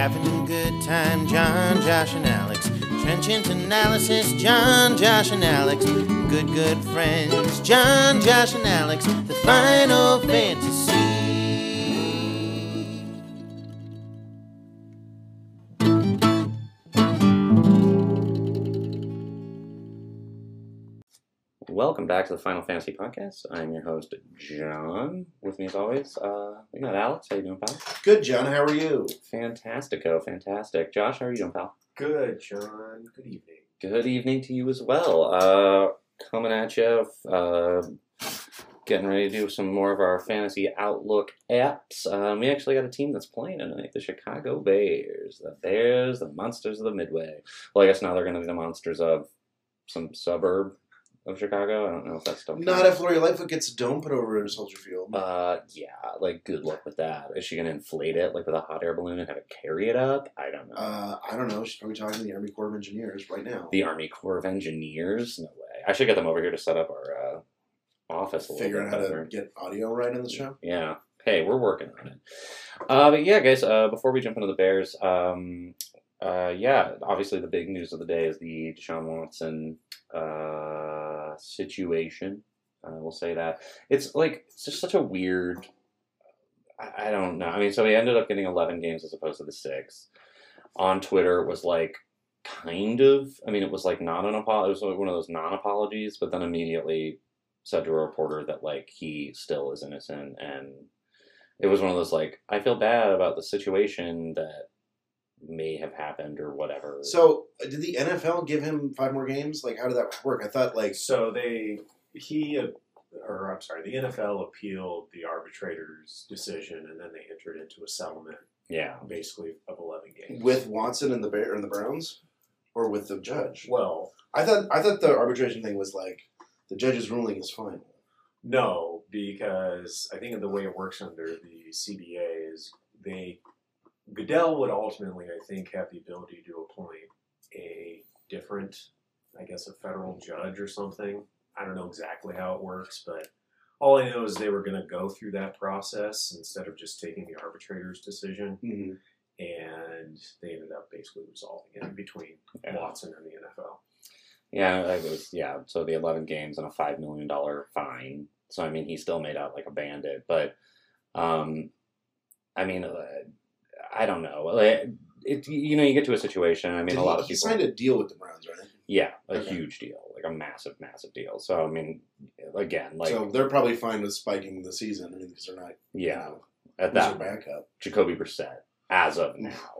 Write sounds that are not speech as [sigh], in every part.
Having a good time, John, Josh, and Alex. Trenchant analysis, John, Josh, and Alex. Good, good friends, John, Josh, and Alex. The final fantasy. Welcome back to the Final Fantasy Podcast. I'm your host, John. With me as always, uh, we got Alex. How you doing, pal? Good, John. How are you? Fantastico, fantastic. Josh, how are you doing, pal? Good, John. Good evening. Good evening to you as well. Uh, coming at you, uh, getting ready to do some more of our fantasy outlook apps. Um, we actually got a team that's playing tonight, the Chicago Bears. The Bears, the monsters of the Midway. Well, I guess now they're going to be the monsters of some suburb of Chicago. I don't know if that's still Not if Lori Lightfoot gets a dome put over Soldier Field. Uh, yeah, like good luck with that. Is she gonna inflate it like with a hot air balloon and have it carry it up? I don't know. Uh, I don't know. She's probably talking to the Army Corps of Engineers right now. the Army Corps of Engineers? No way. I should get them over here to set up our uh, office a bit out how better. to get audio right in the show. Yeah. Hey, we're working on it. Uh, but yeah, guys. Uh, before we jump into the Bears, um, uh, yeah, obviously the big news of the day is the Deshaun Watson uh, situation. Uh, we'll say that it's like it's just such a weird. I, I don't know. I mean, so he ended up getting eleven games as opposed to the six. On Twitter, it was like kind of. I mean, it was like not an apology. It was like one of those non-apologies, but then immediately said to a reporter that like he still is innocent and it was one of those like I feel bad about the situation that may have happened or whatever. So, did the NFL give him five more games? Like, how did that work? I thought, like, So they he uh, or I'm sorry, the NFL appealed the arbitrator's decision, and then they entered into a settlement, yeah, basically of 11 games. with Watson and the Bear and the Browns, or with the judge? well, I thought I thought the arbitration thing was like the judge's ruling is final. no, because I think the way it works under the CBA is they Goodell would ultimately, I think, have the ability to appoint a different, I guess, a federal judge or something. I don't know exactly how it works, but all I know is they were going to go through that process instead of just taking the arbitrator's decision, Mm-hmm. and they ended up basically resolving it between Yeah. Watson and the NFL. yeah, it was yeah. So the eleven games and a five million dollar fine. So I mean, he still made out like a bandit, but um, I mean, uh, I don't know. Like, It, you know, you get to a situation. I mean, Did a he, lot of he people. signed a deal with the Browns, right? Yeah, a Okay. huge deal, like a massive, massive deal. So I mean, again, like so they're probably fine with spiking the season. I mean, because they're not. yeah, You know, at that backup? Jacoby Brissett as of mm. now.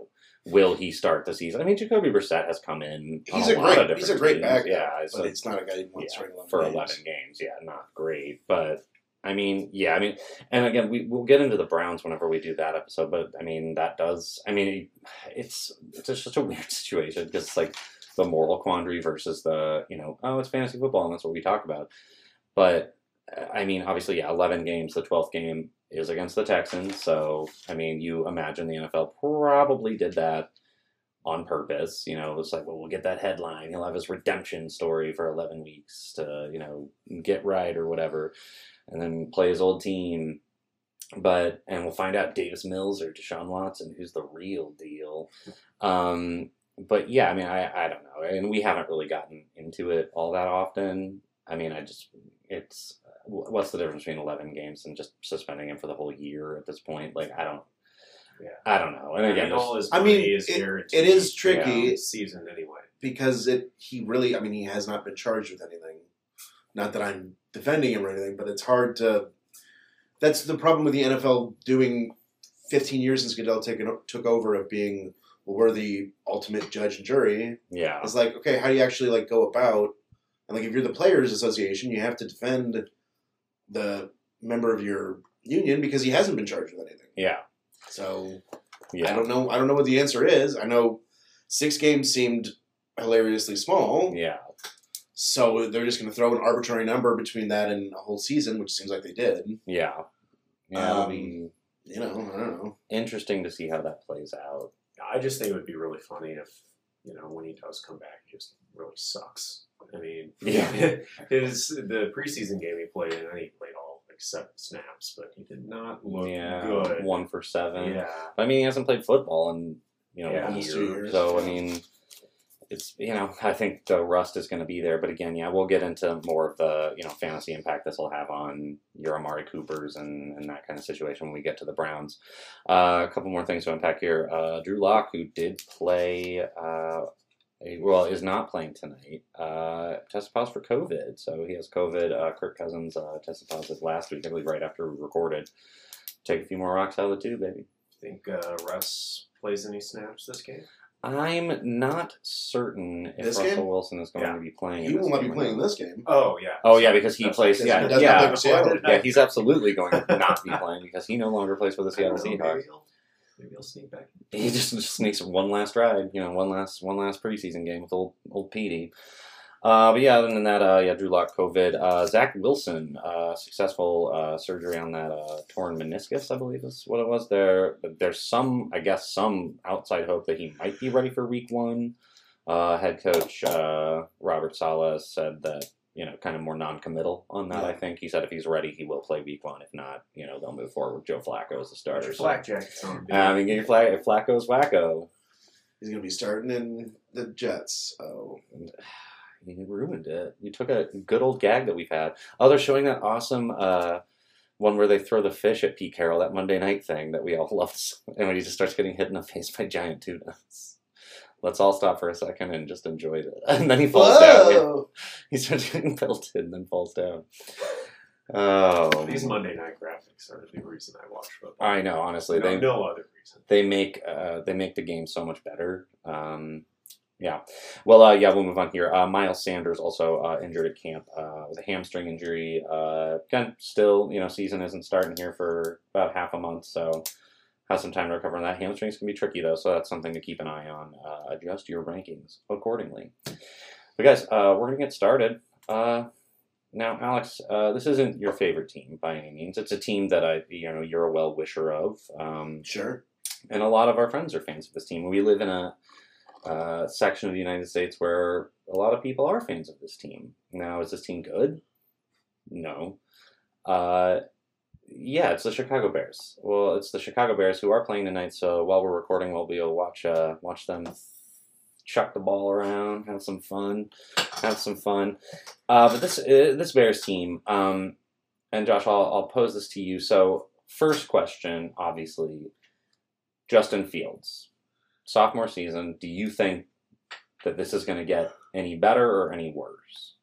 Will he start the season? I mean, Jacoby Brissett has come in. on He's a, a lot of great. different He's a great teams. backup. Yeah, but so, it's not a guy who wants yeah, to string 11 for games. eleven games. Yeah, not great, but I mean, yeah, I mean, and again, we we'll get into the Browns whenever we do that episode. But I mean, that does. I mean, it's it's just such a weird [laughs] situation because it's like the moral quandary versus the you know oh it's fantasy football and that's what we talk about. But uh, I mean, obviously, yeah, eleven games. The twelfth game is against the Texans, so I mean, you imagine the NFL probably did that on purpose. You know, it was like, well, we'll get that headline. He'll have his redemption story for 11 weeks to, you know, get right or whatever, and then play his old team. But, and we'll find out Davis Mills or Deshaun Watson, who's the real deal. Um, but yeah, I mean, I, I don't know. And we haven't really gotten into it all that often. I mean, I just, it's, what's the difference between 11 games and just suspending him for the whole year at this point? Like, I don't, Yeah. I don't know. And I again, mean, there's- all his I mean, is it- it is for the tricky. season anyway. because it he really I mean he has not been charged with anything. Not that I'm defending him or anything, but it's hard to. That's the problem with the NFL doing 15 years since Goodell taken, took over of being well, we're the ultimate judge and jury. yeah. It's like okay, how do you actually like go about? And like if you're the players' association, you have to defend the member of your union because he hasn't been charged with anything. Yeah. So Yeah. I don't know. I don't know what the answer is. I know six games seemed hilariously small. Yeah. So they're just going to throw an arbitrary number between that and a whole season, which seems like they did. Yeah. Yeah. it'll Um, be You know, I don't know. interesting to see how that plays out. I just think it would be really funny if, you know, when he does come back, he just really sucks. I mean, Yeah. [laughs] his the preseason game he played and then he played all like seven snaps, but he did not look yeah. good. One for seven. Yeah, I mean, he hasn't played football in you know, Yeah. year. Almost two years. So I mean, it's you know, I think the rust is going to be there. But again, yeah, we'll get into more of the you know fantasy impact this will have on your Amari Coopers and, and that kind of situation when we get to the Browns. Uh, a couple more things to unpack here. Uh, Drew Lock, who did play. Uh, well, is not playing tonight. Uh, tested positive for COVID, so he has COVID. Uh, Kirk Cousins uh, tested positive last week, I believe, right after we recorded. Take a few more rocks out of the tube, baby. Think Russ plays any snaps this game? I'm not certain if This Russell game? Wilson is going Yeah. to be playing. He this will not be game or playing this game. Oh yeah. Oh yeah, because he That's plays. Because Yeah, he does yeah, play for Seattle. yeah. He's absolutely going to not be playing because he no longer plays for the I Seattle don't know, Seahawks. Maybe he'll, maybe he'll sneak back. He just, just [laughs] sneaks one last ride, you know, one last one last preseason game with old old Petey. Uh, but yeah, other than that, uh, yeah, Drew Lock, COVID. Uh, Zach Wilson, uh, successful uh, surgery on that uh, torn meniscus, I believe is what it was. There, there's some, I guess, some outside hope that he might be ready for Week One. Uh, head coach uh, Robert Saleh said that you know, kind of more non-committal on that. Yeah. I think he said if he's ready, he will play Week One. If not, you know, they'll move forward with Joe Flacco as the starter. So, flak jackets on. dude. I mean, get your flag. Flacco's wacko. He's going to be starting in the Jets. So You ruined it. You took a good old gag that we've had. Oh, they're showing that awesome uh, one where they throw the fish at Pete Carroll, that Monday night thing that we all [laughs] love. And when he just starts getting hit in the face by giant tunas. Let's all stop for a second and just enjoy it. [laughs] And then he falls down. Whoa! [laughs] He starts getting pelted and then falls down. Oh, These Monday night graphics are the reason I watch football. I know. Honestly, no, they no other reason. they make uh, they make the game so much better. Um, yeah. Well, uh, yeah, we'll move on here. Uh, Miles Sanders also uh, injured at camp uh, with a hamstring injury. Uh, again, still, you know, season isn't starting here for about half a month, so has some time to recover on that. Hamstrings can be tricky though, so that's something to keep an eye on. Uh, adjust your rankings accordingly. But guys, uh, we're gonna get started. Uh, now, Alex, uh, this isn't your favorite team by any means. It's a team that I, you know, you're a well wisher of. Um, Sure. and a lot of our friends are fans of this team. We live in a uh, section of the United States where a lot of people are fans of this team. Now, is this team good? No. Uh, yeah, it's the Chicago Bears. Well, it's the Chicago Bears who are playing tonight. So while we're recording, we'll be able to watch uh, watch them chuck the ball around, have some fun, have some fun. Uh, but this uh, this Bears team, um, and Josh, I'll, I'll pose this to you. So first question, obviously, Justin Fields, sophomore season. Do you think that this is going to get any better or any worse?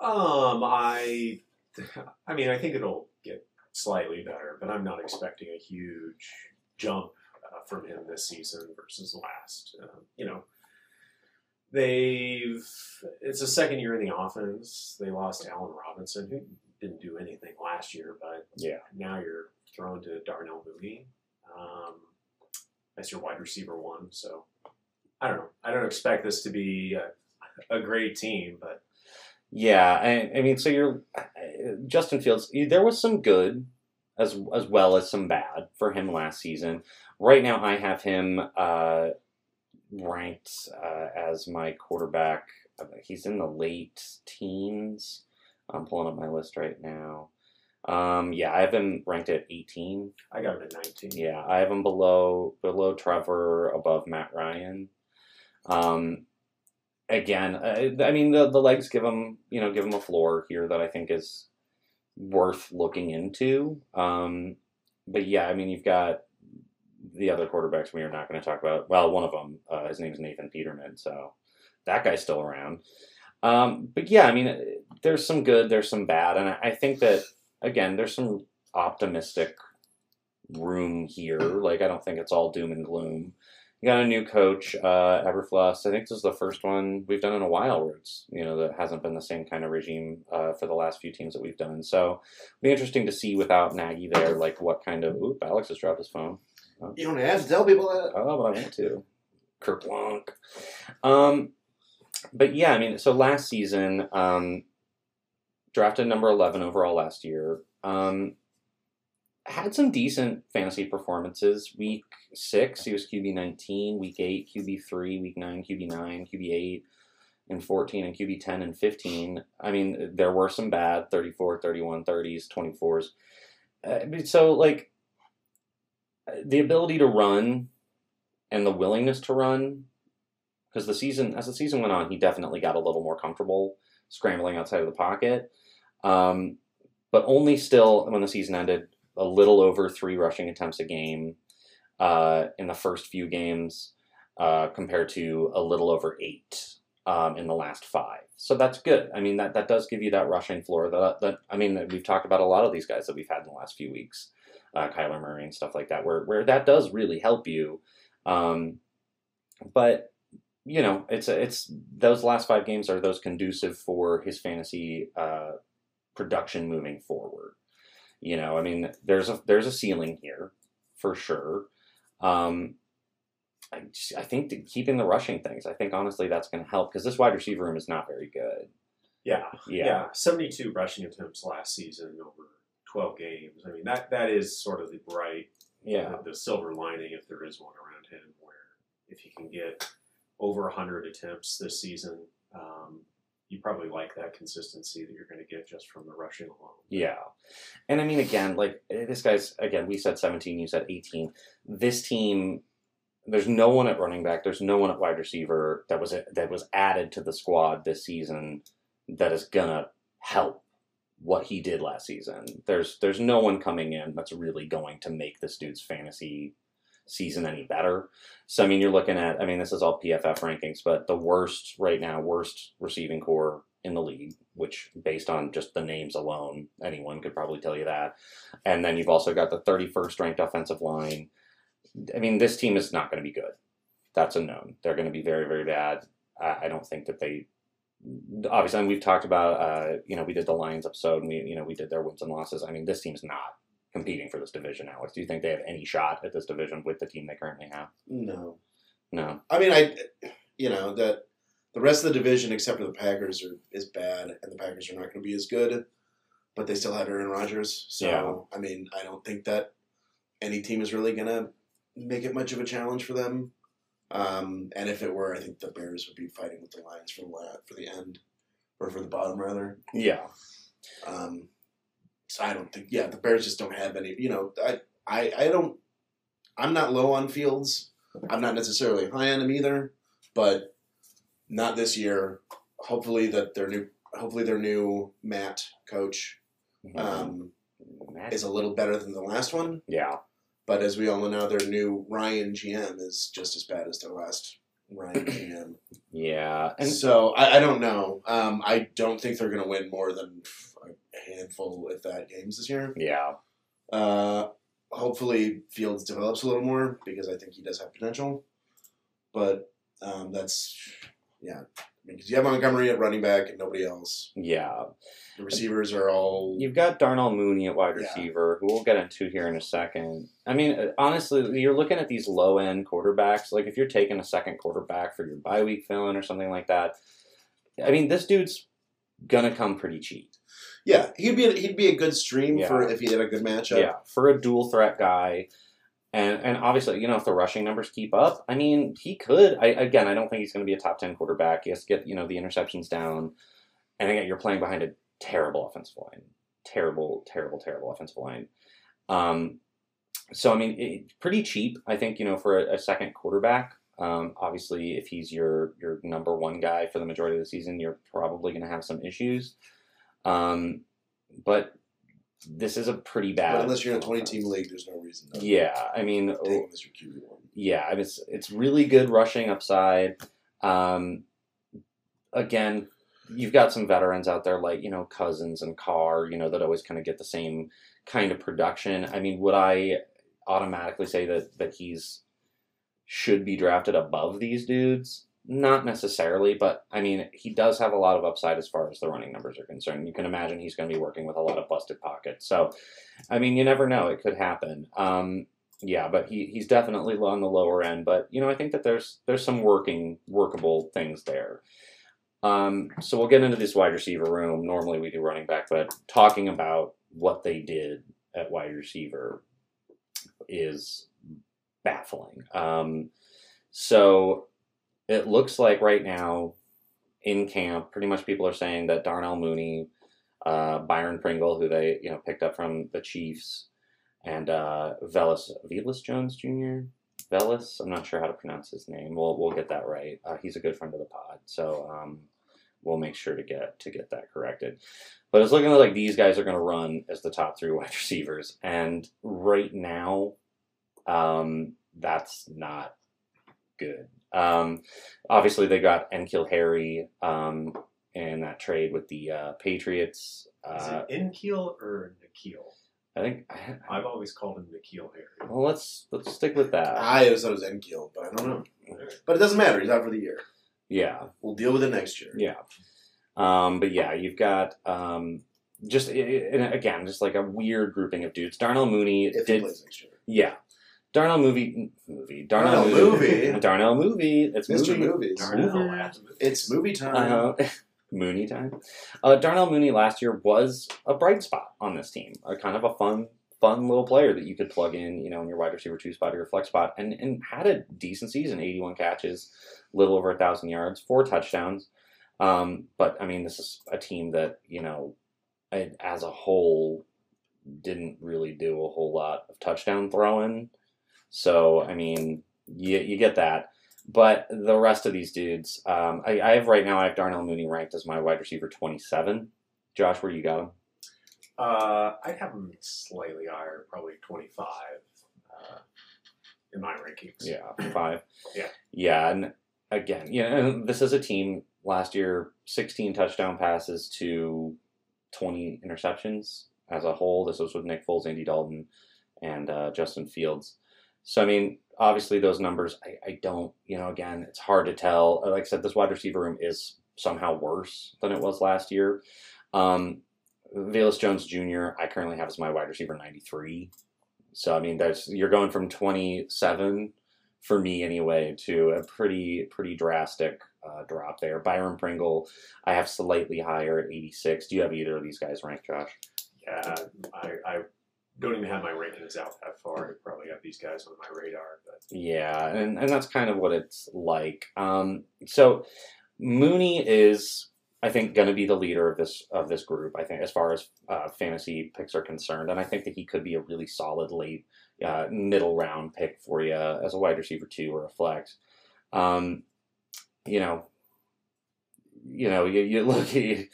Um, I, [laughs] I mean, I think it'll get slightly better, but I'm not expecting a huge jump uh, from him this season versus last. Uh, you know, they've it's a second year in the offense. They lost Allen Robinson, who didn't do anything last year, but Yeah. now you're thrown to Darnell Mooney um, as your wide receiver one. So I don't know. I don't expect this to be a, a great team, but Yeah, I, I mean, so you're uh, Justin Fields. There was some good as as well as some bad for him last season. Right now, I have him uh, ranked uh, as my quarterback. He's in the late teens. I'm pulling up my list right now. Um, yeah, I have him ranked at 18. I got him at 19. Yeah, I have him below below Trevor, above Matt Ryan. Um, again, I, I mean the the legs give him you know give him a floor here that I think is worth looking into. Um, but yeah, I mean you've got the other quarterbacks we are not going to talk about. Well, one of them, uh, his name is Nathan Peterman, so that guy's still around. Um, but yeah, I mean there's some good, there's some bad, and I, I think that again there's some optimistic room here. Like I don't think it's all doom and gloom. You got a new coach, uh, Eberflus. I think this is the first one we've done in a while where it's you know that hasn't been the same kind of regime uh, for the last few teams that we've done. So it'll be interesting to see without Nagy there, like what kind of. Oop, Alex has dropped his phone. You don't have to tell people that. Oh, but I want to. Kerplunk. Um, but yeah, I mean, so last season, um, drafted number 11 overall last year. Um, had some decent fantasy performances. Week six, he was QB 19. Week eight, QB 3. Week nine, QB 9. QB 8 and 14 and QB 10 and 15. I mean, there were some bad 34, 31, 30s, 24s. Uh, so, like, the ability to run and the willingness to run, because the season as the season went on, he definitely got a little more comfortable scrambling outside of the pocket. Um, but only still when the season ended, a little over three rushing attempts a game uh, in the first few games, uh, compared to a little over eight um, in the last five. So that's good. I mean, that, that does give you that rushing floor. That, that I mean, we've talked about a lot of these guys that we've had in the last few weeks, uh, Kyler Murray and stuff like that, where where that does really help you. Um, but you know, it's it's those last five games are those conducive for his fantasy uh, production moving forward. You know, I mean, there's a there's a ceiling here for sure. Um, I, just, I think keeping the rushing things, I think honestly that's going to help because this wide receiver room is not very good. Yeah, Yeah, yeah, seventy-two rushing attempts last season over twelve games. I mean that that is sort of the bright, yeah, the, the silver lining if there is one around him, where if he can get over hundred attempts this season, um, you probably like that consistency that you're going to get just from the rushing alone. yeah. And I mean, again, like eh, this guy's again, we said 17, you said 18. This team, there's no one at running back, there's no one at wide receiver that was that was added to the squad this season that is gonna help what he did last season. There's there's no one coming in that's really going to make this dude's fantasy season any better. So I mean, you're looking at I mean, this is all PFF rankings, but the worst right now, worst receiving corps in the league, which based on just the names alone, anyone could probably tell you that. And then you've also got the 31st ranked offensive line. I mean, this team is not going to be good. That's a known. They're going to be very, very bad. I, I don't think that they. Obviously, and we've talked about. Uh, you know, we did the Lions episode, and we, you know, we did their wins and losses. I mean, this team's not competing for this division, Alex. Do you think they have any shot at this division with the team they currently have? No, No. I mean, I, you know, that the rest of the division except for the Packers are is bad, and the Packers are not going to be as good, but they still have Aaron Rodgers. So Yeah. I mean, I don't think that any team is really going to make it much of a challenge for them. Um, and if it were, I think the Bears would be fighting with the Lions for the for the end, or for the bottom rather. Yeah. Um, I don't think. Yeah, the Bears just don't have any. You know, I I I don't. I'm not low on Fields. I'm not necessarily high on him either, but not this year. Hopefully that their new hopefully their new Matt coach um, Matt- is a little better than the last one. yeah. But as we all know now, their new Ryan GM is just as bad as their last Ryan GM. Yeah. And so I, I don't know. Um, I don't think they're going to win more than a handful, if that, games this year. yeah. Uh, hopefully Fields develops a little more because I think he does have potential. But um, that's yeah, because you have Montgomery at running back and nobody else. Yeah. The receivers are all You've got Darnell Mooney at wide Yeah. receiver, who we'll get into here in a second. I mean, uh, honestly, you're looking at these low end quarterbacks. Like, if you're taking a second quarterback for your bye week fill-in or something like that, I mean, this dude's gonna come pretty cheap. Yeah. He'd be a, he'd be a good stream Yeah. for if he had a good matchup. Yeah, for a dual threat guy. And, and obviously, you know, if the rushing numbers keep up, I mean, he could. I again, I don't think he's going to be a top ten quarterback. He has to get you know the interceptions down, and again, you're playing behind a terrible offensive line, terrible, terrible, terrible offensive line. Um, so I mean, it, pretty cheap, I think. You know, for a, a second quarterback. Um, obviously, if he's your your number one guy for the majority of the season, you're probably going to have some issues. Um, but this is a pretty bad. But unless you're in a 20 team league, there's no reason to Yeah, I mean, take him QB one. yeah, and it's it's really good rushing upside. Um, again, you've got some veterans out there like you know Cousins and Carr, you know that always kind of get the same kind of production. I mean, would I automatically say that that he's should be drafted above these dudes? Not necessarily, but I mean, he does have a lot of upside as far as the running numbers are concerned. You can imagine he's going to be working with a lot of busted pockets. So, I mean, you never know; it could happen. Um, yeah, but he, he's definitely on the lower end. But you know, I think that there's there's some working workable things there. Um, so we'll get into this wide receiver room. Normally we do running back, but talking about what they did at wide receiver is baffling. Um, so it looks like right now in camp, pretty much people are saying that Darnell Mooney, uh, Byron Pringle, who they you know picked up from the Chiefs, and uh, Velus Velus Jones Jr. Velis. I'm not sure how to pronounce his name. We'll we'll get that right. Uh, he's a good friend of the pod, so um, we'll make sure to get to get that corrected. But it's looking like these guys are going to run as the top three [laughs] wide receivers, and right now, um, that's not good. Um, obviously, they got N'Keal Harry um, in that trade with the uh, Patriots. Is Uh, it Inkeel or Nikhil? I think. I've always called him Nikhil Harry. Well, let's let's stick with that. I always thought it was Enkill, but I don't know. But it doesn't matter. He's out for the year. Yeah, We'll deal with it next year. yeah. Um, but yeah, you've got um, just i- i- and again, just like a weird grouping of dudes. Darnell Mooney If he did, plays next year. yeah. Darnell movie movie Darnell, Darnell movie. Darnell movie. It's Mr. movie. Movies. Darnell. It's movie time. Uh, [laughs] Mooney time. Uh, Darnell Mooney last year was a bright spot on this team, a kind of a fun, fun little player that you could plug in, you know, in your wide receiver two spot or your flex spot, and and had a decent season, eighty one catches, little over a thousand yards, four touchdowns. Um, but I mean, this is a team that you know, as a whole, didn't really do a whole lot of touchdown throwing. So I mean, you you get that. But the rest of these dudes, um, I, I have right now. I have Darnell Mooney ranked as my wide receiver twenty-seven. Josh, where you got him? Uh, I'd have him slightly higher, probably 25 uh, in my rankings. Yeah, five. Yeah. yeah, and again, you know, this is a team last year, sixteen touchdown passes to twenty interceptions as a whole. This was with Nick Foles, Andy Dalton, and uh, Justin Fields. So I mean, obviously those numbers, I, I don't, you know, again, it's hard to tell. Like I said, this wide receiver room is somehow worse than it was last year. Um, Jones Jr. I currently have as my wide receiver ninety three. So I mean, there's you're going from twenty seven for me anyway to a pretty pretty drastic uh, drop there. Byron Pringle, I have slightly higher at eighty six. Do you have either of these guys ranked, Josh? Yeah, I, I don't even have my rankings out that far. I probably have these guys on my radar, but Yeah, and, and that's kind of what it's like. Um, so Mooney is, I think, going to be the leader of this of this group. I think, as far as uh, fantasy picks are concerned, and I think that he could be a really solid late uh, middle round pick for you as a wide receiver two or a flex. Um, you know, you know, you, you look you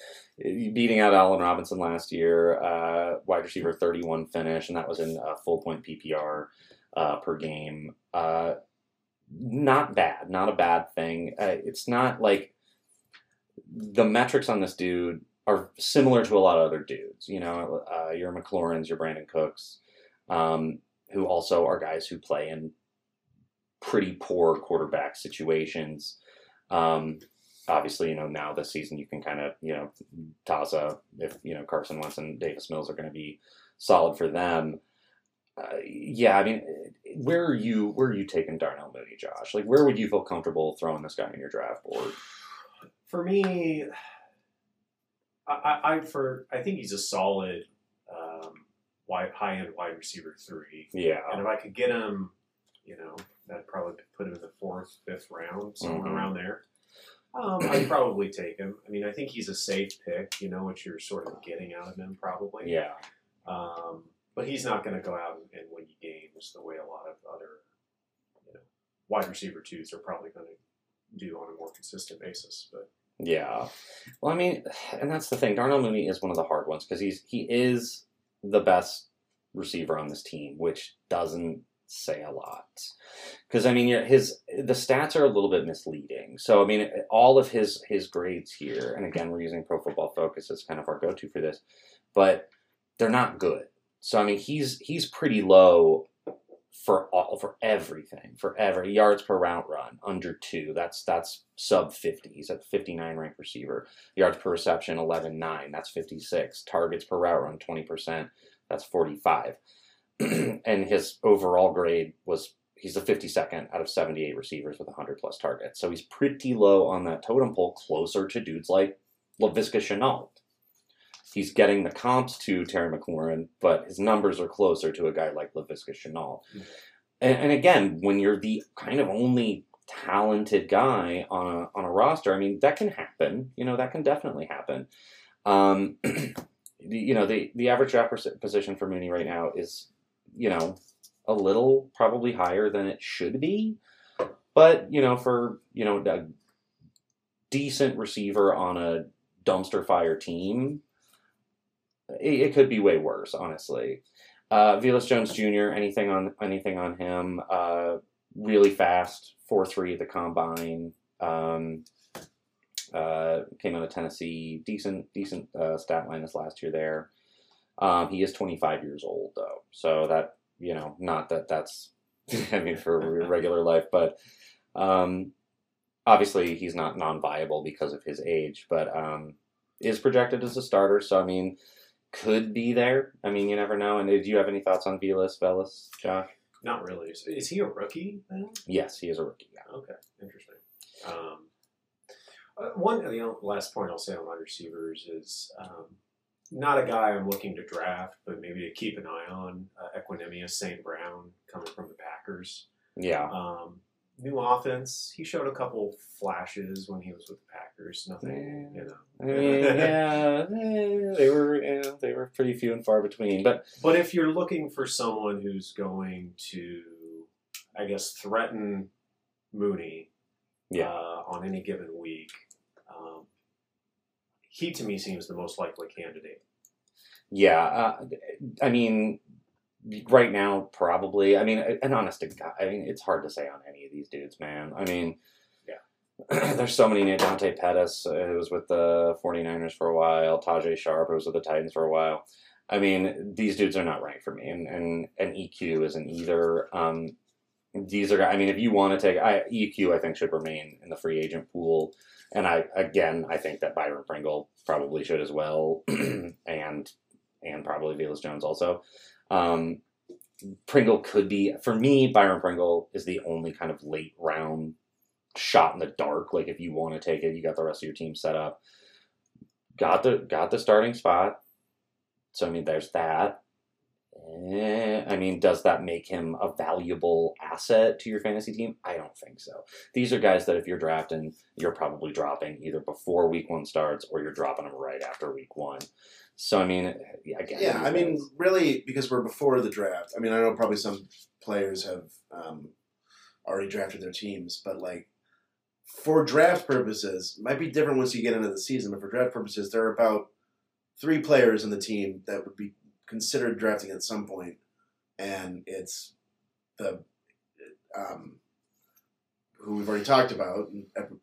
beating out Allen Robinson last year, uh, wide receiver thirty one finish, and that was in a full point PPR uh, per game. Uh, not bad, not a bad thing. Uh, it's not like the metrics on this dude are similar to a lot of other dudes. You know, uh, your McLaurins, your Brandin Cooks, um, who also are guys who play in pretty poor quarterback situations. Um, obviously, you know, now this season you can kind of, you know, up if, you know, Carson Wentz and Davis Mills are going to be solid for them. Uh, yeah, I mean, where are you? Where are you taking Darnell Mooney, Josh? Like, where would you feel comfortable throwing this guy in your draft board? for me, I, I, I for I think he's a solid um, wide, high end wide receiver three. Yeah, And if I could get him, you know, that'd probably put him in the fourth, fifth round, somewhere Mhm. around there. Um, I'd probably take him. I mean, I think he's a safe pick. You know what you're sort of getting out of him, probably. yeah, Um, but he's not going to go out and win you games the way a lot of other, you know, wide receiver twos are probably going to do on a more consistent basis. But yeah. Well, I mean, and that's the thing. Darnell Mooney is one of the hard ones because he's he is the best receiver on this team, which doesn't say a lot. Because I mean, his the stats are a little bit misleading. So I mean, all of his his grades here, and again, we're using Pro Football Focus as kind of our go to for this, but they're not good. So I mean, he's he's pretty low for all for everything for every yards per route run under two. That's that's sub fifty. He's at fifty nine rank receiver. Yards per reception 11.9. That's fifty six. Targets per route run twenty percent. That's forty five. [clears throat] and his overall grade was he's the 52nd out of 78 receivers with 100 plus targets. So he's pretty low on that totem pole, closer to dudes like Laviska Shenault. He's getting the comps to Terry McLaurin, but his numbers are closer to a guy like Laviska Shenault. Mhm. And, and again, when you're the kind of only talented guy on a, on a roster, I mean, that can happen. You know, that can definitely happen. Um, [clears throat] you know, the, the average draft position for Mooney right now is, you know, a little probably higher than it should be. But, you know, for, you know, a decent receiver on a dumpster fire team, it, it could be way worse, honestly. Uh, Velus Jones Jr. Anything on anything on him? Uh, really fast, four three at the combine. Um, uh, came out of Tennessee. Decent decent uh, stat line this last year there. Um, he is 25 years old though, so that you know, not that that's [laughs] I mean for regular life, but um, obviously he's not non-viable because of his age, but um, is projected as a starter. So I mean could be there. I mean, you never know. And do you have any thoughts on Velus, Velus, Josh? Not really. Is, he a rookie then? Yes, he is a rookie. Yeah. Okay, interesting. Um, uh, one the last point I'll say on wide receivers is um, not a guy I'm looking to draft, but maybe to keep an eye on. Uh, Equanimeous St. Brown coming from the Packers. Yeah. Um, new offense. He showed a couple flashes when he was with the Packers. Nothing, you know. I mean, yeah, [laughs] they were you know, they were pretty few and far between. But But if you're looking for someone who's going to, I guess, threaten Mooney yeah, uh, on any given week, he to me seems the most likely candidate. yeah. Uh, I mean, right now probably. I mean, an honest to God, I mean, it's hard to say on any of these dudes, man. I mean. Yeah. [clears throat] There's so many. Dante Pettis, uh, who was with the 49ers for a while. Tajae Sharpe, who was with the Titans for a while. I mean, these dudes are not right for me, and and, and EQ isn't either. Um, these are, I mean, if you want to take I, EQ, I think should remain in the free agent pool, and I again, I think that Byron Pringle probably should as well, [clears throat] and and probably Velus Jones also. Um, Pringle could be for me. Byron Pringle is the only kind of late round shot in the dark. Like if you want to take it, you got the rest of your team set up. Got the got the starting spot. So I mean, there's that. Eh, I mean, does that make him a valuable asset to your fantasy team? I don't think so. These are guys that if you're drafting, you're probably dropping either before week one starts or you're dropping them right after week one. So I mean, yeah, again, Yeah, I mean, really, because we're before the draft. I mean, I know probably some players have um, already drafted their teams, but like for draft purposes, might be different once you get into the season. But for draft purposes, there are about three players in the team that would be considered drafting at some point, and it's the um, who we've already talked about,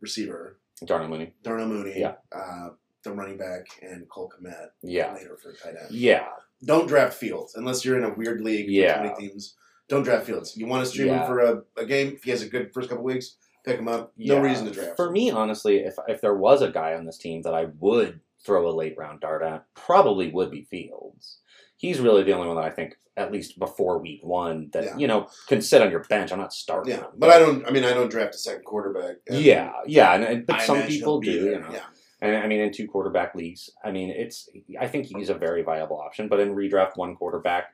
receiver Darnell Mooney. Darnell Mooney, Yeah. uh, the running back, and Cole Kmet Yeah, later for tight end yeah, don't draft Fields unless you're in a weird league Yeah. with 20 teams. Don't draft Fields. You want to stream Yeah. him for a, a game. If he has a good first couple weeks, pick him up. No Yeah. reason to draft. For me, honestly, if if there was a guy on this team that I would throw a late round dart at, probably would be Fields. He's really the only one that I think, at least before week one, that Yeah. you know can sit on your bench. I'm not starting. yeah, him, but I don't. I mean, I don't draft a second quarterback. Yeah, yeah, and, and- but I some people do. You know, Yeah, and I mean, in two quarterback leagues, I mean, it's. I think he's a very viable option. But in redraft one quarterback,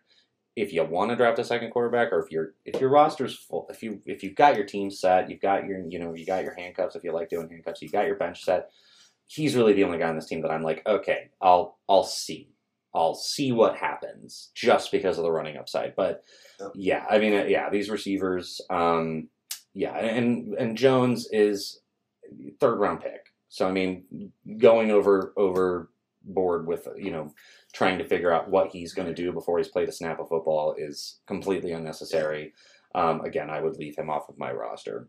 if you want to draft a second quarterback, or if your if your roster's full, if you if you've got your team set, you've got your you know you got your handcuffs. If you like doing handcuffs, you got your bench set. He's really the only guy on this team that I'm like, okay, I'll I'll see, I'll see what happens just because of the running upside. But yeah, I mean, uh, yeah, these receivers, um, yeah, and and Jones is third round pick. So I mean, going over overboard with you know trying to figure out what he's going to do before he's played a snap of football is completely unnecessary. Um, again, I would leave him off of my roster.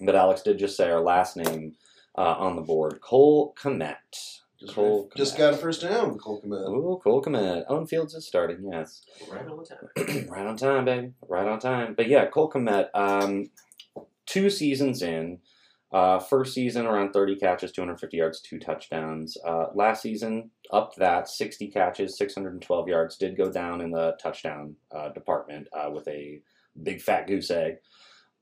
But Alex did just say our last name uh, on the board, Cole Kmet. Just, Cole just got a first down. Cole Kmet. Ooh, Cole Kmet. Owen Fields is starting, yes. Right on time. [clears throat] right on time, baby. Right on time. But yeah, Cole Kmet, um, two seasons in. Uh, first season, around 30 catches, 250 yards, two touchdowns. Uh, last season, up that 60 catches, 612 yards. Did go down in the touchdown uh, department uh, with a big fat goose egg.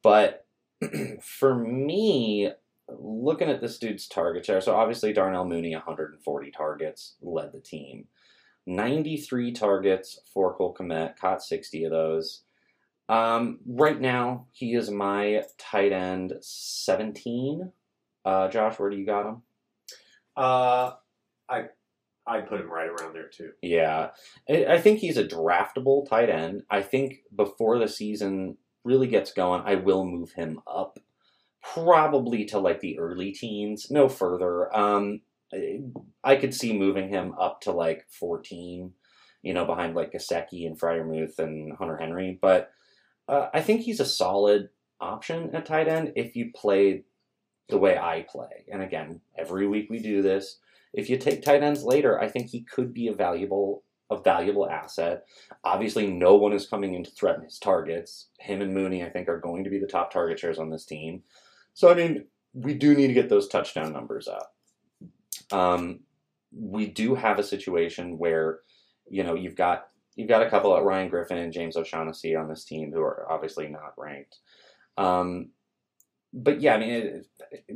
But [clears throat] for me, looking at this dude's target share, so obviously Darnell Mooney, 140 targets, led the team. 93 targets for Cole Kmet, caught 60 of those. Um, right now, he is my tight end 17. Uh, Josh, where do you got him? Uh, I I'd put him right around there too. Yeah, I I think he's a draftable tight end. I think before the season really gets going, I will move him up, probably to like the early teens, no further. Um, I- could see moving him up to like fourteen, you know, behind like Gesicki and Freiermuth and Hunter Henry. But uh, I think he's a solid option at tight end if you play the way I play. And again, every week we do this. If you take tight ends later, I think he could be a valuable a valuable asset. Obviously, no one is coming in to threaten his targets. Him and Mooney, I think, are going to be the top target shares on this team. So, I mean, we do need to get those touchdown numbers up. Um, we do have a situation where, you know, you've got you've got a couple of Ryan Griffin and James O'Shaughnessy on this team who are obviously not ranked. Um, but yeah, I mean,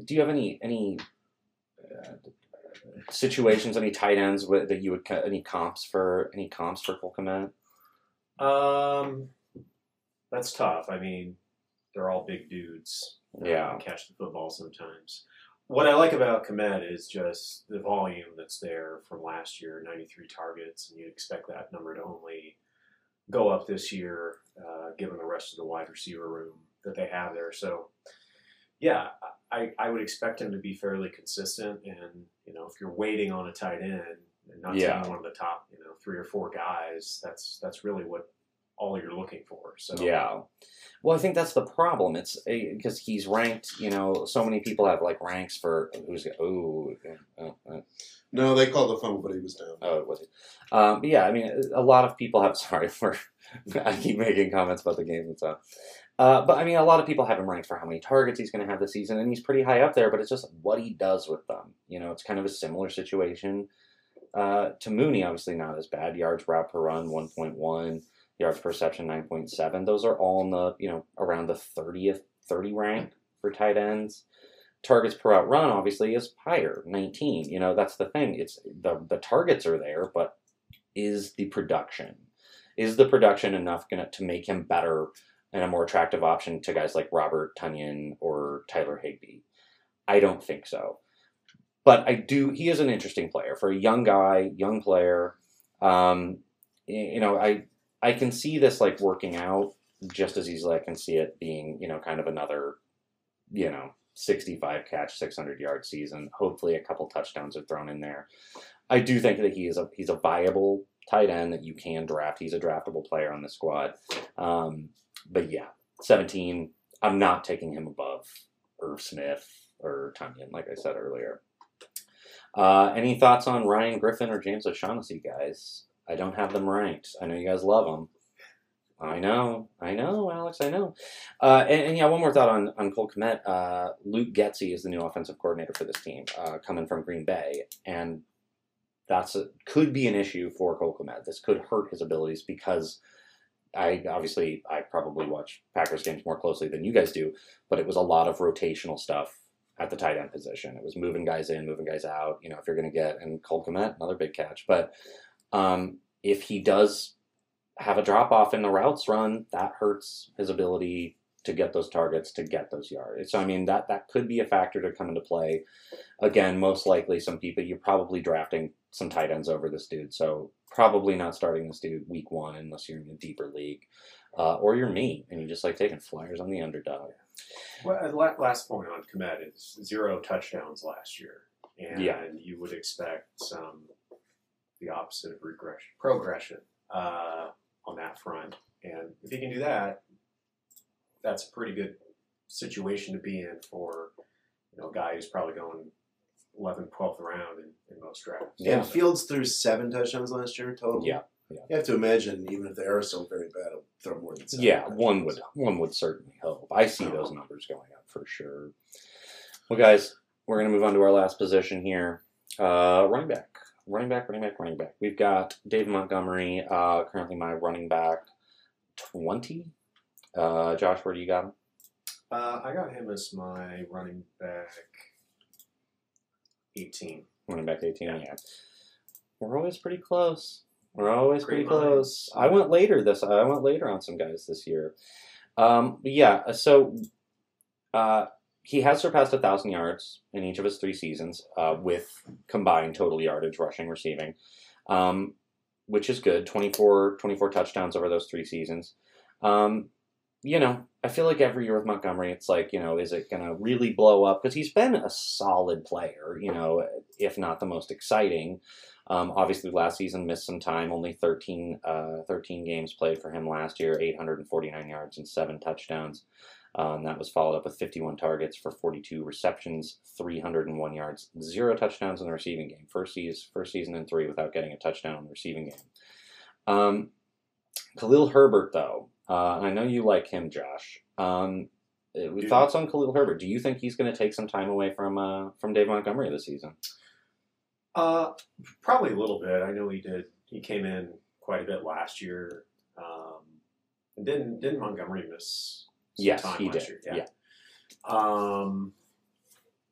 do you have any any uh, situations, any tight ends with, that you would any comps for any comps for Cole Um, that's tough. I mean, they're all big dudes. Yeah. catch the football sometimes. What I like about Kmet is just the volume that's there from last year 93 targets, and you expect that number to only go up this year, uh, given the rest of the wide receiver room that they have there. So, yeah, I, I would expect him to be fairly consistent. And, you know, if you're waiting on a tight end and not Yeah. taking one of the top, you know, three or four guys, that's that's really what all you're looking for. So, Yeah. Well, I think that's the problem. It's because he's ranked. You know, so many people have like ranks for who's oh, oh, oh, No, they called the fumble, but he was down. oh was it. Um, but yeah, I mean, a lot of people have. [laughs] Sorry for I keep making comments about the games and stuff. Uh, but I mean, a lot of people have him ranked for how many targets he's going to have this season, and he's pretty high up there. But it's just what he does with them. You know, it's kind of a similar situation uh, to Mooney. Obviously, not as bad. Yards route per run, one point one. Yards per reception, nine point seven. Those are all in the you know around the thirtieth, thirty rank for tight ends. Targets per out run obviously is higher, nineteen. You know that's the thing. It's the the targets are there, but is the production is the production enough gonna to make him better and a more attractive option to guys like Robert Tonyan or Tyler Higbee? I don't think so. But I do. He is an interesting player for a young guy, young player. Um, you know, I I can see this like working out just as easily. I can see it being you know kind of another you know 65 catch, 600 yard season. Hopefully, a couple touchdowns are thrown in there. I do think that he is a he's a viable tight end that you can draft. He's a draftable player on the squad. Um, but yeah, 17. I'm not taking him above Irv Smith or Tonyan, like I said earlier. Uh, any thoughts on Ryan Griffin or James O'Shaughnessy, guys? I don't have them ranked. I know you guys love them. I know, I know, Alex, I know. Uh, and, and yeah, one more thought on, on Cole Kmet. Uh, Luke Getsy is the new offensive coordinator for this team, uh, coming from Green Bay. And that's a, could be an issue for Cole Kmet. This could hurt his abilities because I obviously I probably watch Packers games more closely than you guys do, but it was a lot of rotational stuff at the tight end position. It was moving guys in, moving guys out. You know, if you're going to get and Cole Kmet, another big catch. But um, if he does have a drop off in the routes run, that hurts his ability to get those targets, to get those yards. So I mean that that could be a factor to come into play. Again, most likely some people you're probably drafting some tight ends over this dude. So probably not starting this dude week one unless you're in a deeper league. Uh, or you're me and you just like taking flyers on the underdog. Well, uh, last point on Kmet is zero touchdowns last year, and Yeah. you would expect some the opposite of regression, progression uh, on that front. And if he can do that, that's a pretty good situation to be in for you know a guy who's probably going 11th, 12th round in, in most drafts. Yeah. And Fields threw seven touchdowns last year total. Yeah. You have to imagine, even if they are so very bad, it'll throw more than seven. Yeah, touchdowns. one would one would certainly hope. I see those numbers going up for sure. Well, guys, we're gonna move on to our last position here. Uh, running back, running back, running back, running back. We've got Dave Montgomery, uh, currently my running back twenty. Uh, Josh, where do you got him? Uh, I got him as my running back 18. Running back eighteen. Yeah, we're always pretty close. We're always pretty Great close. I went later this. I went later on some guys this year. Um, yeah. So, uh, he has surpassed a thousand yards in each of his three seasons uh, with combined total yardage, rushing, receiving, um, which is good. 24, 24 touchdowns over those three seasons. Um, you know, I feel like every year with Montgomery, it's like, you know, is it going to really blow up? Because he's been a solid player, you know, if not the most exciting. Um, obviously, last season missed some time, only 13, uh, 13 games played for him last year, 849 yards and seven touchdowns. Um, that was followed up with 51 targets for 42 receptions, 301 yards, zero touchdowns in the receiving game. First season, first season in three without getting a touchdown in the receiving game. Um, Khalil Herbert, though, uh, I know you like him, Josh. Um, uh, Yeah. thoughts on Khalil Herbert? Do you think he's going to take some time away from uh, from Dave Montgomery this season? Uh, probably a little bit. I know he did. He came in quite a bit last year. Um, and didn't didn't Montgomery miss Yes, he did. year? Yeah. Um,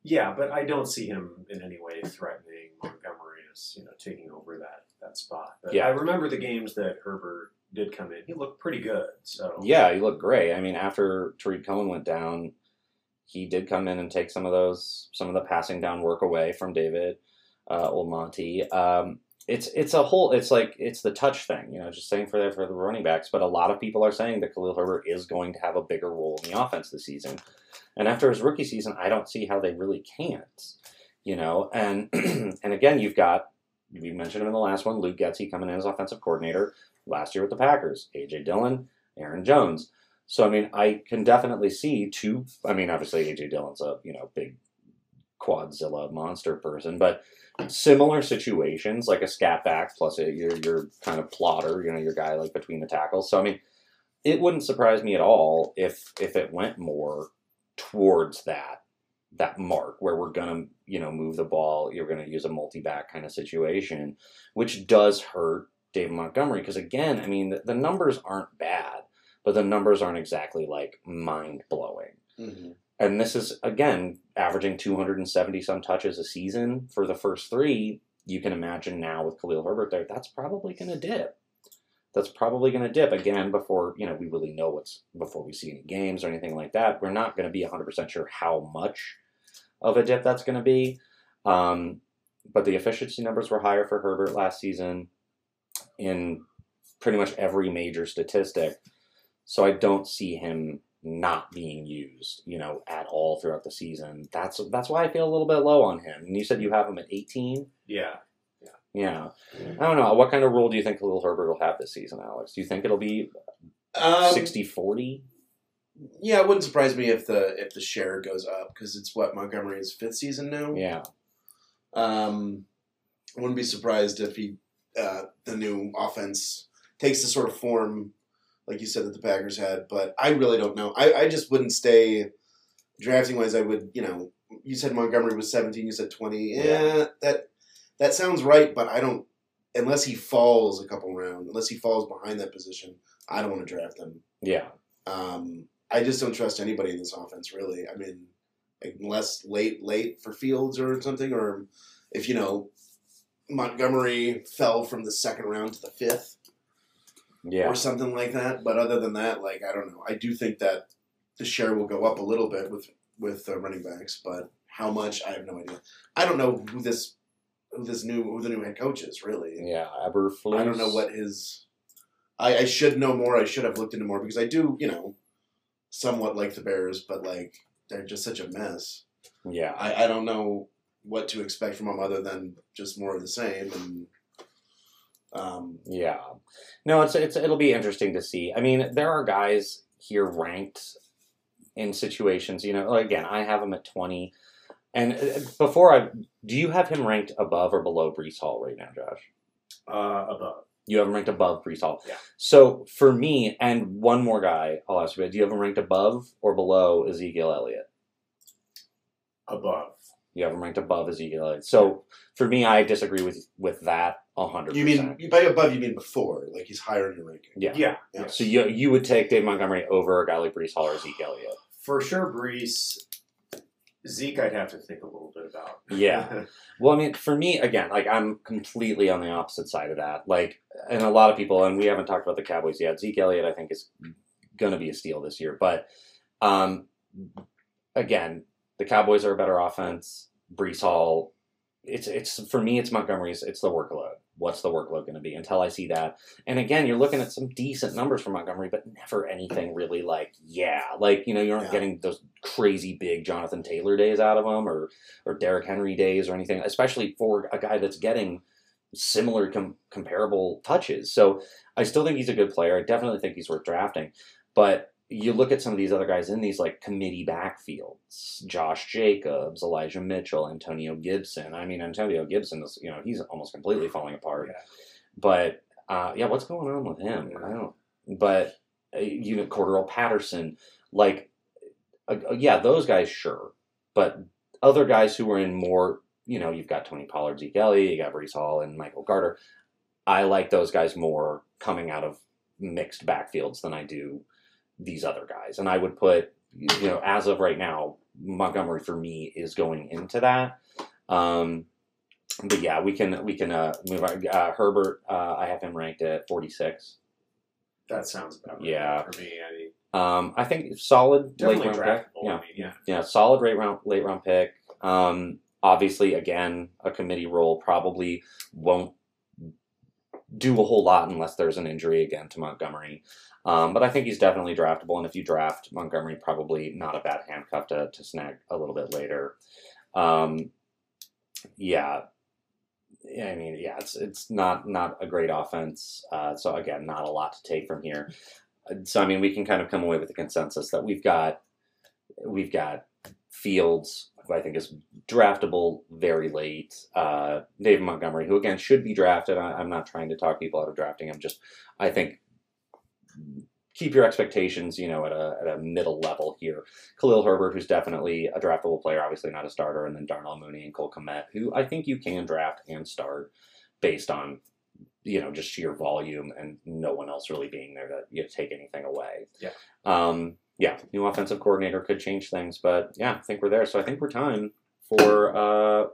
yeah, but I don't see him in any way threatening Montgomery as you know taking over that that spot. But Yeah. I remember the games that Herbert did come in. He looked pretty good. So Yeah, he looked great. I mean, after Tarik Cohen went down, he did come in and take some of those, some of the passing down work away from David uh, Old Monty. Um, it's it's a whole. It's like it's the touch thing, you know, just saying for the for the running backs. But a lot of people are saying that Khalil Herbert is going to have a bigger role in the offense this season. And after his rookie season, I don't see how they really can't, you know. And [clears throat] and again, you've got we mentioned him in the last one, Luke Getsy coming in as offensive coordinator last year with the Packers, AJ Dillon, Aaron Jones. So I mean, I can definitely see two. I mean, obviously AJ Dillon's a you know big quadzilla monster person, but similar situations like a scat back plus a, your your kind of plotter, you know, your guy like between the tackles. So I mean, it wouldn't surprise me at all if if it went more towards that that mark where we're gonna you know move the ball. You're gonna use a multi back kind of situation, which does hurt David Montgomery because again, I mean the, the numbers aren't bad, but the numbers aren't exactly like mind blowing. Mhm. And this is again averaging 270 some touches a season for the first three. You can imagine now with Khalil Herbert there, that's probably going to dip. That's probably going to dip again before you know we really know what's before we see any games or anything like that. We're not going to be 100 percent sure how much of a dip that's going to be. Um, but the efficiency numbers were higher for Herbert last season in pretty much every major statistic. So I don't see him not being used, you know, at all throughout the season. That's that's why I feel a little bit low on him. And you said you have him at 18. yeah. Yeah, I don't know. What kind of role do you think Khalil Herbert will have this season, Alex? Do you think it'll be Um, 60-40? Yeah, it wouldn't surprise me if the if the share goes up because it's what Montgomery's fifth season now. Yeah, Um, I wouldn't be surprised if he uh, the new offense takes the sort of form like you said that the Packers had, but I really don't know. I, I just wouldn't stay drafting wise. I would, you know, you said Montgomery was seventeen. You said twenty. Yeah, Yeah. that that sounds right, but I don't. Unless he falls a couple rounds, unless he falls behind that position, I don't want to draft him. yeah, Um, I just don't trust anybody in this offense, really. I mean, unless late, late for Fields or something, or if you know Montgomery fell from the second round to the fifth yeah, or something like that. But other than that, like I don't know. I do think that the share will go up a little bit with with uh, running backs, but how much I have no idea. I don't know who this who this new who the new head coach is really. yeah. Eberflus. I don't know what his. I, I should know more. I should have looked into more because I do, you know, somewhat like the Bears, but like they're just such a mess. Yeah, I, I don't know what to expect from them other than just more of the same. And um, Yeah, no, it's it's it'll be interesting to see. I mean, there are guys here ranked in situations. You know, again, I have him at twenty, and uh, before I, do you have him ranked above or below Breece Hall right now, Josh? Uh, above. You have him ranked above Breece Hall. Yeah. So for me, and one more guy, I'll ask you: Do you have him ranked above or below Ezekiel Elliott? Above. You have him ranked above Ezekiel So for me, I disagree with with that hundred. you mean by above? You mean before? Like he's higher in your ranking? Yeah. Yeah. Yeah. So you you would take Dave Montgomery over a guy like Breece Hall or Zeke Elliott? For sure, Breece. Zeke, I'd have to think a little bit about. Yeah. [laughs] Well, I mean, for me, again, like I'm completely on the opposite side of that. Like, and a lot of people, and we haven't talked about the Cowboys yet. Zeke Elliott, I think, is going to be a steal this year. But, um, again, the Cowboys are a better offense. Breece Hall, it's it's for me, it's Montgomery's. It's the workload. What's the workload going to be until I see that? And again, you're looking at some decent numbers for Montgomery, but never anything really like yeah, like you know, you aren't Yeah. getting those crazy big Jonathan Taylor days out of him or or Derrick Henry days or anything. Especially for a guy that's getting similar com- comparable touches. So I still think he's a good player. I definitely think he's worth drafting. But you look at some of these other guys in these like committee backfields, Josh Jacobs, Elijah Mitchell, Antonio Gibson. I mean, Antonio Gibson is, you know, he's almost completely falling apart. Yeah. But uh, yeah, what's going on with him? I don't. But uh, you know, Cordarrelle Patterson, like, uh, uh, yeah, those guys, sure. But other guys who were in more, you know, you've got Tony Pollard, Zeke Elliott, you got Breece Hall, and Michael Carter. I like those guys more coming out of mixed backfields than I do these other guys. And I would put, you know, as of right now, Montgomery for me is going into that. Um, but yeah, we can we can uh, move on. Uh, Herbert, uh, I have him ranked at forty six. That sounds about right Yeah. for me. I mean, Um, I think solid definitely late round pick. Yeah, I mean, yeah. yeah, solid late round late round pick. Um, obviously, again, a committee role probably won't do a whole lot unless there's an injury again to Montgomery. Um, but I think he's definitely draftable, and if you draft Montgomery, probably not a bad handcuff to, to snag a little bit later. Um, yeah, I mean, yeah, it's it's not not a great offense. Uh, so again, not a lot to take from here. So I mean, we can kind of come away with the consensus that we've got we've got Fields, who I think is draftable very late. Uh, David Montgomery, who again should be drafted. I, I'm not trying to talk people out of drafting him. Just I think keep your expectations, you know, at a at a middle level here. Khalil Herbert, who's definitely a draftable player, obviously not a starter, and then Darnell Mooney and Cole Kmet, who I think you can draft and start based on you know just sheer volume and no one else really being there to you know, take anything away. Yeah. Um, yeah, new offensive coordinator could change things, but yeah, I think we're there. So I think we're time for uh,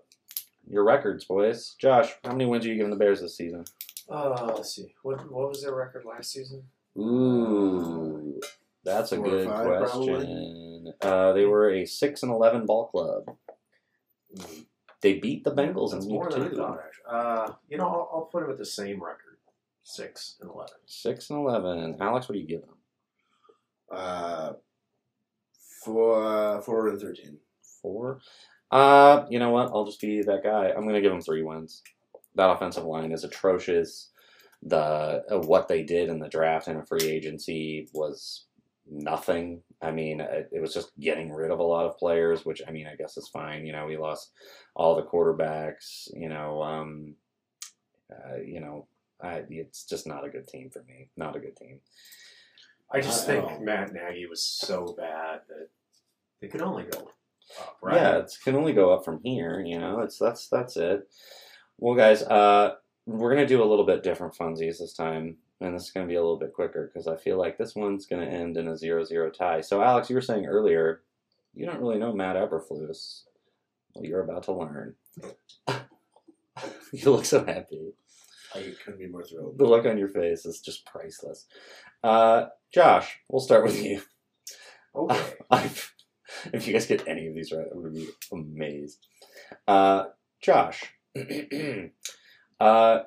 your records, boys. Josh, how many wins are you giving the Bears this season? Uh, let's see. What what was their record last season? Ooh, that's a good five, question. Uh, they were a six and eleven ball club. They beat the Bengals That's in more week two. thought. Actually, uh, you know, I'll, I'll put them with the same record, six and eleven. Six and eleven. Alex, what do you give them? Uh, four, four and thirteen. Four. Uh, you know what? I'll just be that guy. I'm gonna give them three wins. That offensive line is atrocious. The uh, what they did in the draft and a free agency was nothing. I mean, it, it was just getting rid of a lot of players, which I mean, I guess is fine. You know, we lost all the quarterbacks. You know, um, uh, you know, I, it's just not a good team for me. Not a good team. I just think. Matt Nagy was so bad that they could only go up, right? Yeah, it can only go up from here. You know, it's that's that's it. Well, guys, uh, we're gonna do a little bit different funsies this time, and this is gonna be a little bit quicker because I feel like this one's gonna end in a 0-0 tie. So, Alex, you were saying earlier you don't really know Matt Eberflus. Well, you're about to learn. [laughs] you look so happy. I couldn't be more thrilled. The look on your face is just priceless. Uh, Josh, we'll start with you. Okay. [laughs] I've, if you guys get any of these right, I'm gonna be amazed. Uh, Josh, [clears throat] uh,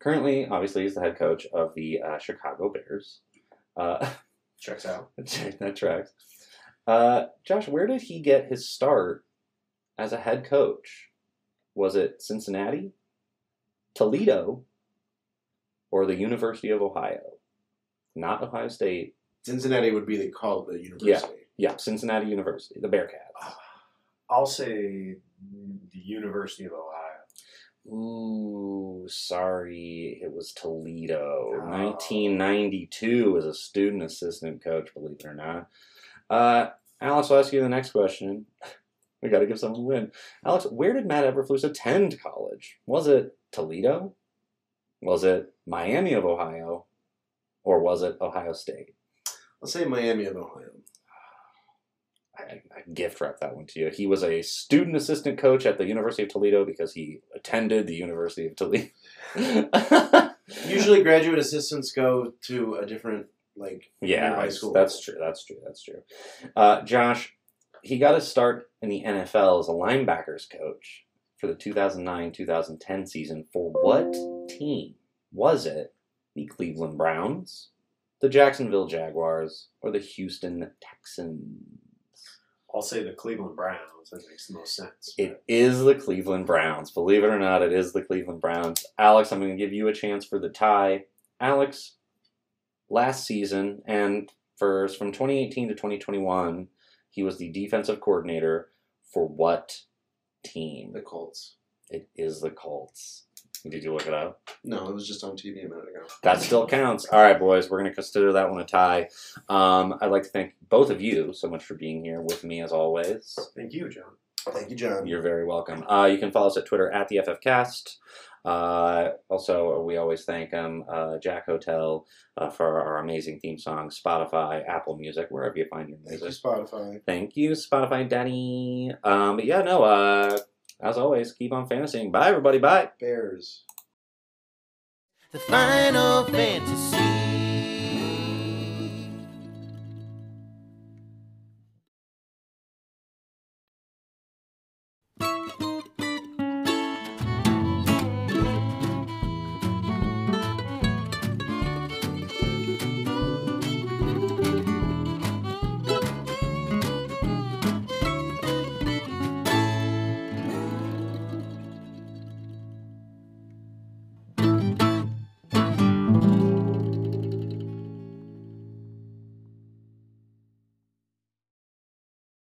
currently, obviously, he's the head coach of the uh, Chicago Bears. Uh, [laughs] Checks out. [laughs] that tracks. Uh, Josh, where did he get his start as a head coach? Was it Cincinnati, Toledo, or the University of Ohio? Not Ohio State. Cincinnati would be the call of the university. Yeah, Yeah, Cincinnati University, the Bearcats. I'll say the University of Ohio. Ooh, sorry, it was Toledo. Oh. 1992 as a student assistant coach, believe it or not. Uh, Alex, I'll ask you the next question. [laughs] We got to give someone a win. Alex, where did Matt Eberflus attend college? Was it Toledo? Was it Miami of Ohio? Or was it Ohio State? I'll say Miami of Ohio. I, I gift wrap that one to you. He was a student assistant coach at the University of Toledo because he attended the University of Toledo. [laughs] Usually, graduate assistants go to a different like Yeah, nearby that's- school. that's true. That's true. That's true. Uh, Josh, he got his start in the NFL as a linebackers coach for the 2009-2010 season. For what team was it? The Cleveland Browns, the Jacksonville Jaguars, or the Houston Texans? I'll say the Cleveland Browns. That makes the most sense. It is the Cleveland Browns. Believe it or not, it is the Cleveland Browns. Alex, I'm going to give you a chance for the tie. Alex, last season and first from 2018 to 2021, he was the defensive coordinator for what team? The Colts. It is the Colts. Did you look it up? No, it was just on TV a minute ago. That still counts. All right, boys, we're going to consider that one a tie. Um, I'd like to thank both of you so much for being here with me as always. Thank you, John. Thank you, John. You're very welcome. Uh, you can follow us at Twitter at the FFCast. Uh, also, we always thank um, uh, Jack Hotel uh, for our amazing theme song, Spotify, Apple Music, wherever you find your music. Thank you, music. Spotify. Thank you, Spotify Danny. Um, but yeah, no, uh, as always, keep on fantasying. Bye, everybody. Bye. Bears. The Final Fantasy